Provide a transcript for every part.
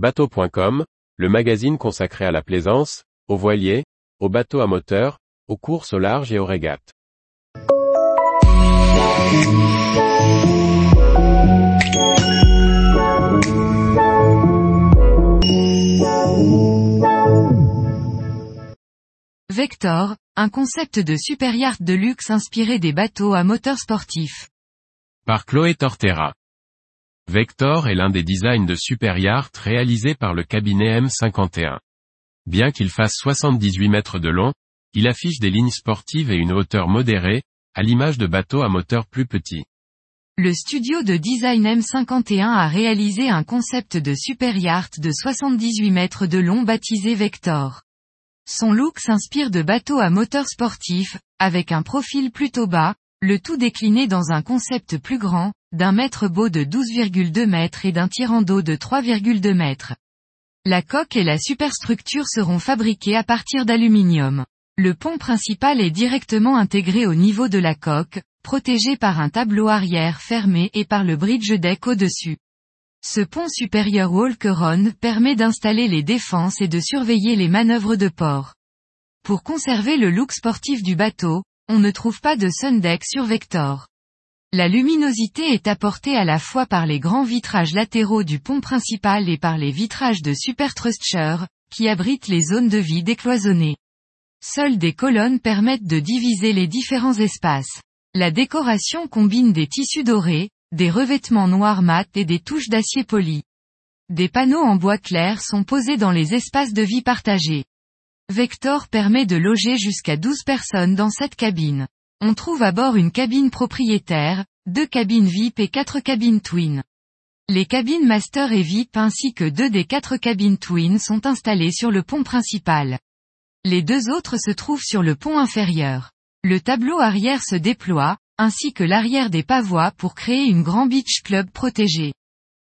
Bateau.com, le magazine consacré à la plaisance, aux voiliers, aux bateaux à moteur, aux courses au large et aux régates. Vector, un concept de super yacht de luxe inspiré des bateaux à moteur sportif. Par Chloé Tortera. Vector est l'un des designs de super yacht réalisés par le cabinet M51. Bien qu'il fasse 78 mètres de long, il affiche des lignes sportives et une hauteur modérée, à l'image de bateaux à moteur plus petits. Le studio de design M51 a réalisé un concept de super yacht de 78 mètres de long baptisé Vector. Son look s'inspire de bateaux à moteur sportif, avec un profil plutôt bas, le tout décliné dans un concept plus grand, d'un mètre beau de 12,2 mètres et d'un tirant d'eau de 3,2 mètres. La coque et la superstructure seront fabriquées à partir d'aluminium. Le pont principal est directement intégré au niveau de la coque, protégé par un tableau arrière fermé et par le bridge deck au-dessus. Ce pont supérieur Walkeron permet d'installer les défenses et de surveiller les manœuvres de port. Pour conserver le look sportif du bateau, on ne trouve pas de sundeck sur Vector. La luminosité est apportée à la fois par les grands vitrages latéraux du pont principal et par les vitrages de superstructure, qui abritent les zones de vie décloisonnées. Seules des colonnes permettent de diviser les différents espaces. La décoration combine des tissus dorés, des revêtements noirs mat et des touches d'acier poli. Des panneaux en bois clair sont posés dans les espaces de vie partagés. Vector permet de loger jusqu'à 12 personnes dans cette cabine. On trouve à bord une cabine propriétaire, deux cabines VIP et quatre cabines twin. Les cabines master et VIP ainsi que deux des quatre cabines twin sont installées sur le pont principal. Les deux autres se trouvent sur le pont inférieur. Le tableau arrière se déploie, ainsi que l'arrière des pavois pour créer une grand beach club protégé.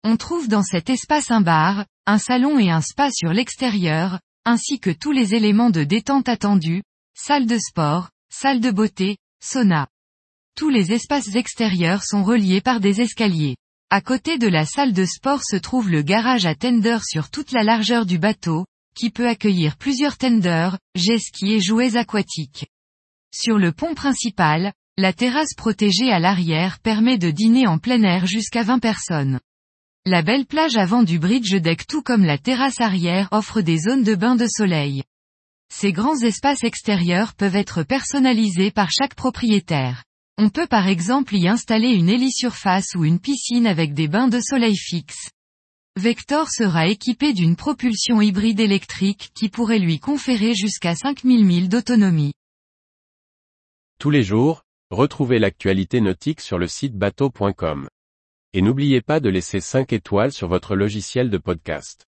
On trouve dans cet espace un bar, un salon et un spa sur l'extérieur, ainsi que tous les éléments de détente attendus, salle de sport, salle de beauté, sauna. Tous les espaces extérieurs sont reliés par des escaliers. À côté de la salle de sport se trouve le garage à tender sur toute la largeur du bateau, qui peut accueillir plusieurs tenders, jet ski et jouets aquatiques. Sur le pont principal, la terrasse protégée à l'arrière permet de dîner en plein air jusqu'à 20 personnes. La belle plage avant du bridge deck tout comme la terrasse arrière offre des zones de bain de soleil. Ces grands espaces extérieurs peuvent être personnalisés par chaque propriétaire. On peut par exemple y installer une hélisurface ou une piscine avec des bains de soleil fixes. Vector sera équipé d'une propulsion hybride électrique qui pourrait lui conférer jusqu'à 5000 milles d'autonomie. Tous les jours, Retrouvez l'actualité nautique sur le site bateau.com. Et n'oubliez pas de laisser 5 étoiles sur votre logiciel de podcast.